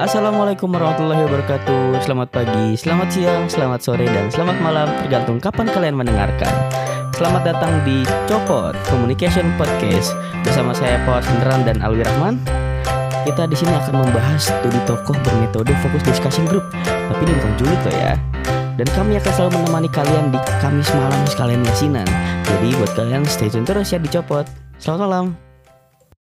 Assalamualaikum warahmatullahi wabarakatuh. Selamat pagi, selamat siang, selamat sore, dan selamat malam. Tergantung kapan kalian mendengarkan. Selamat datang di Copot Communication Podcast. Bersama saya Pawas Beneran dan Alwi Rahman. Kita di sini akan membahas studi tokoh bermetode fokus discussion group. Tapi ini bukan julid loh ya. Dan kami akan selalu menemani kalian di Kamis malam sekalian yasinan. Jadi buat kalian stay tune terus ya di Copot. Selamat malam.